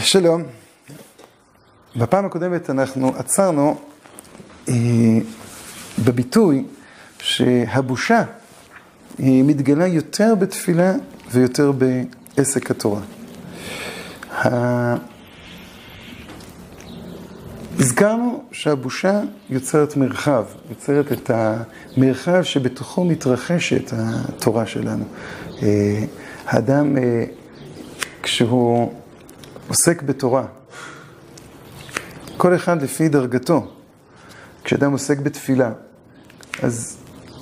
שלום, בפעם הקודמת אנחנו עצרנו אה, בביטוי שהבושה היא מתגלה יותר בתפילה ויותר בעסק התורה. הזכרנו שהבושה יוצרת מרחב, יוצרת את המרחב שבתוכו מתרחשת התורה שלנו. אה, האדם, אה, כשהוא עוסק בתורה, כל אחד לפי דרגתו, כשאדם עוסק בתפילה, אז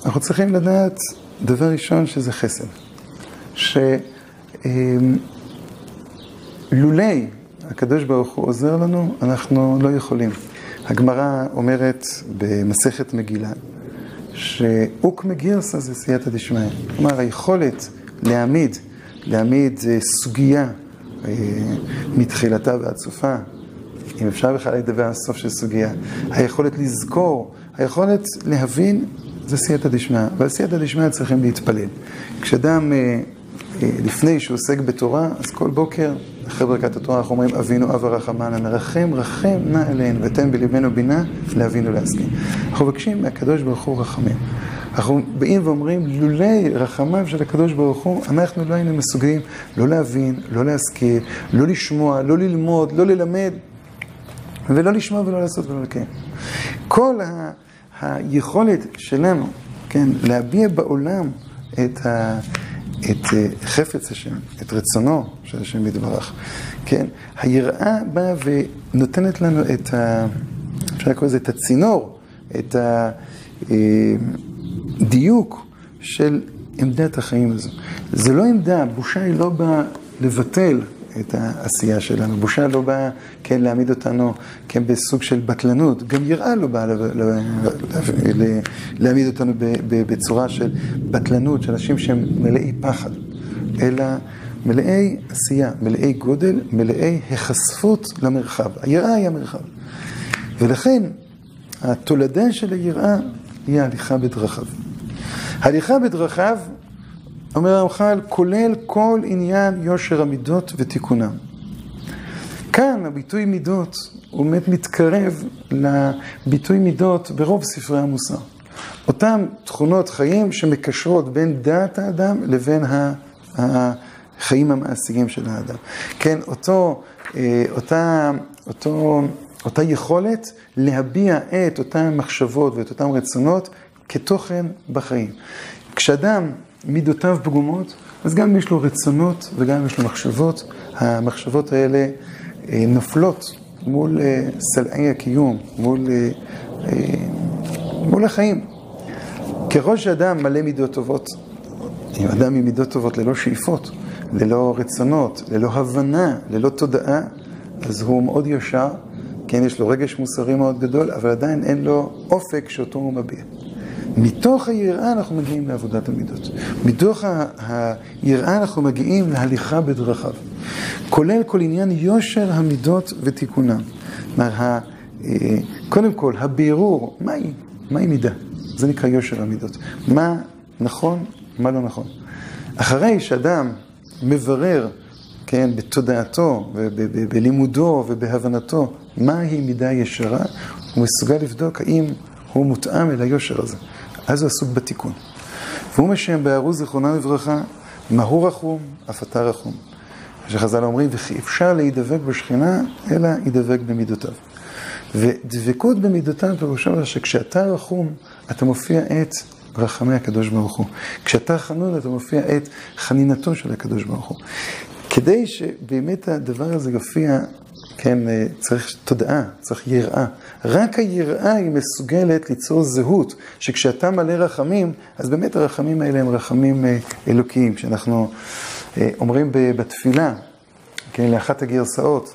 אנחנו צריכים לדעת, דבר ראשון, שזה חסד. שלולי הקדוש ברוך הוא עוזר לנו, אנחנו לא יכולים. הגמרא אומרת במסכת מגילה, שאוק מגירסא זה סייעתא דשמיא. כלומר, היכולת להעמיד, להעמיד אה, סוגיה מתחילתה ועד סופה, אם אפשר בכלל לדבר על הסוף של סוגיה, היכולת לזכור, היכולת להבין, זה סייעתא דשמיא. ועל סייעתא דשמיא צריכים להתפלל. כשאדם, אה, לפני שהוא עוסק בתורה, אז כל בוקר אחרי ברכת התורה אנחנו אומרים, אבינו אב הרחמנה, מרחם רחם נא אלינו, ותן בלבנו בינה להבין ולהסכים. אנחנו מבקשים מהקדוש ברוך הוא רחמים. אנחנו באים ואומרים, לולי רחמיו של הקדוש ברוך הוא, אנחנו לא היינו מסוגלים לא להבין, לא להזכיר, לא לשמוע, לא ללמוד, לא ללמד, ולא לשמוע ולא לעשות ולא לקיים. כל ה- היכולת שלנו, כן, להביע בעולם את ה... את אה, חפץ השם, את רצונו של השם יתברך. כן, היראה באה ונותנת לנו את ה... אפשר לקרוא לזה את הצינור, את הדיוק אה, של עמדת החיים הזו. זה לא עמדה, בושה היא לא באה לבטל את העשייה שלנו. בושה לא באה, כן, להעמיד אותנו, כן, בסוג של בטלנות. גם יראה לא באה להעמיד אותנו בצורה של בטלנות, של אנשים שהם מלאי פחד, אלא מלאי עשייה, מלאי גודל, מלאי החשפות למרחב. היראה היא המרחב. ולכן, התולדה של היראה היא ההליכה בדרכיו. הליכה בדרכיו אומר הרמח"ל, כולל כל עניין יושר המידות ותיקונם. כאן הביטוי מידות הוא באמת מתקרב לביטוי מידות ברוב ספרי המוסר. אותן תכונות חיים שמקשרות בין דעת האדם לבין החיים המעשיים של האדם. כן, אותו, אה, אותה, אותו, אותה יכולת להביע את אותן מחשבות ואת אותן רצונות כתוכן בחיים. כשאדם מידותיו פגומות, אז גם יש לו רצונות וגם יש לו מחשבות, המחשבות האלה אה, נופלות מול אה, סלעי הקיום, מול, אה, מול החיים. ככל שאדם מלא מידות טובות, אם אדם עם מידות טובות ללא שאיפות, ללא רצונות, ללא הבנה, ללא תודעה, אז הוא מאוד ישר, כן, יש לו רגש מוסרי מאוד גדול, אבל עדיין אין לו אופק שאותו הוא מביע. מתוך היראה אנחנו מגיעים לעבודת המידות. מתוך היראה אנחנו מגיעים להליכה בדרכיו. כולל כל עניין יושר המידות ותיקונם. כלומר, אה, קודם כל, הבירור, מהי, מהי מידה? זה נקרא יושר המידות. מה נכון, מה לא נכון. אחרי שאדם מברר, כן, בתודעתו ובלימודו ובהבנתו, מהי מידה ישרה, הוא מסוגל לבדוק האם הוא מותאם אל היושר הזה. אז הוא עסוק בתיקון. והוא משם בהרו זיכרונה לברכה, מהו רחום, אף אתה רחום. שחז"ל אומרים, וכי אפשר להידבק בשכינה, אלא ידבק במידותיו. ודבקות במידותיו פירושו שכשאתה רחום, אתה מופיע את רחמי הקדוש ברוך הוא. כשאתה חנון, אתה מופיע את חנינתו של הקדוש ברוך הוא. כדי שבאמת הדבר הזה יופיע כן, אה, צריך תודעה, צריך יראה. רק היראה היא מסוגלת ליצור זהות, שכשאתה מלא רחמים, אז באמת הרחמים האלה הם רחמים אה, אלוקיים. כשאנחנו אה, אומרים בתפילה, כן, לאחת הגרסאות,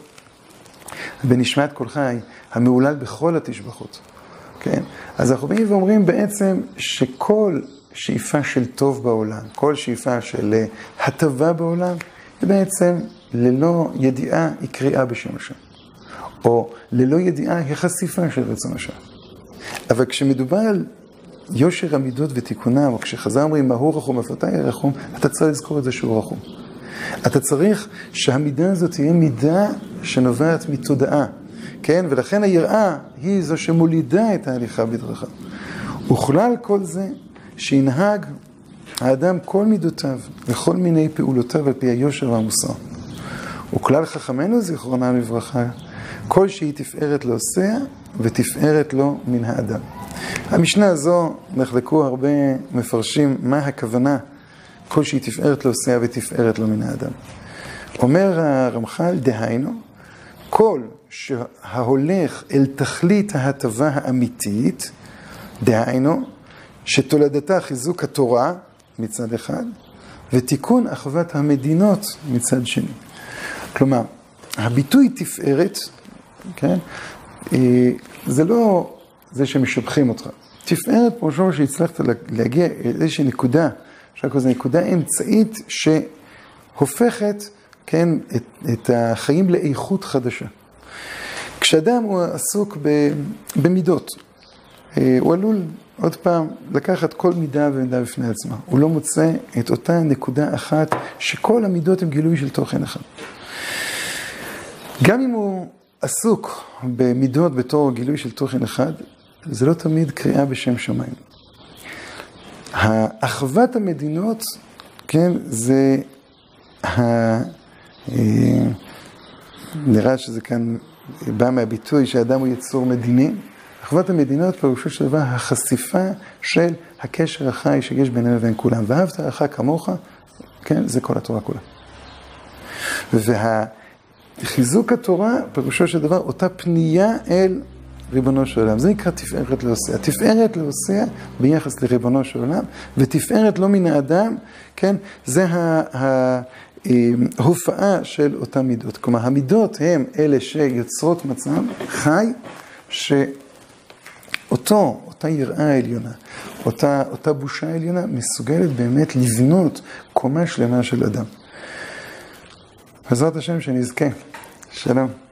בנשמת כל חי, המהולל בכל התשבחות, כן? אז אנחנו באים ואומרים בעצם שכל שאיפה של טוב בעולם, כל שאיפה של הטבה בעולם, היא בעצם ללא ידיעה היא קריאה בשם השם. או ללא ידיעה היא חשיפה של רצון השם. אבל כשמדובר על יושר המידות ותיקונם, או כשחז"ל אומרים מהו רחום, יהיה רחום, אתה צריך לזכור את זה שהוא רחום. אתה צריך שהמידה הזאת תהיה מידה שנובעת מתודעה, כן? ולכן היראה היא זו שמולידה את ההליכה בדרכיו. וכלל כל זה שינהג האדם כל מידותיו וכל מיני פעולותיו על פי היושר והמוסר. וכלל חכמינו זיכרונם לברכה, כל שהיא תפארת לעושיה ותפארת לו מן האדם. המשנה הזו, נחלקו הרבה מפרשים מה הכוונה כל שהיא תפארת לעושיה ותפארת לו מן האדם. אומר הרמח"ל, דהיינו, כל שההולך אל תכלית ההטבה האמיתית, דהיינו, שתולדתה חיזוק התורה מצד אחד, ותיקון אחוות המדינות מצד שני. כלומר, הביטוי תפארת, כן, אה, זה לא זה שמשבחים אותך. תפארת פירושו שהצלחת להגיע לאיזושהי נקודה, אפשר לקרוא לזה נקודה אמצעית שהופכת, כן, את, את החיים לאיכות חדשה. כשאדם הוא עסוק במידות, אה, הוא עלול עוד פעם לקחת כל מידה ומידה בפני עצמה. הוא לא מוצא את אותה נקודה אחת שכל המידות הם גילוי של תוכן אחד. גם אם הוא עסוק במידות בתור גילוי של תוכן אחד, זה לא תמיד קריאה בשם שמיים. אחוות המדינות, כן, זה ה... אה, נראה שזה כאן בא מהביטוי שהאדם הוא יצור מדיני. אחוות המדינות פירושו של דבר החשיפה של הקשר החי שיש בינינו לבין כולם. ואהבת לך כמוך, כן, זה כל התורה כולה. וחיזוק התורה פירושו של דבר אותה פנייה אל ריבונו של עולם. זה נקרא תפארת לעושיה. תפארת לעושיה ביחס לריבונו של עולם, ותפארת לא מן האדם, כן, זה ההופעה של אותן מידות. כלומר, המידות הן אלה שיוצרות מצב חי, שאותו, אותה יראה עליונה, אותה, אותה בושה עליונה, מסוגלת באמת לבנות קומה שלמה של אדם. בעזרת השם שנזכה. שלום.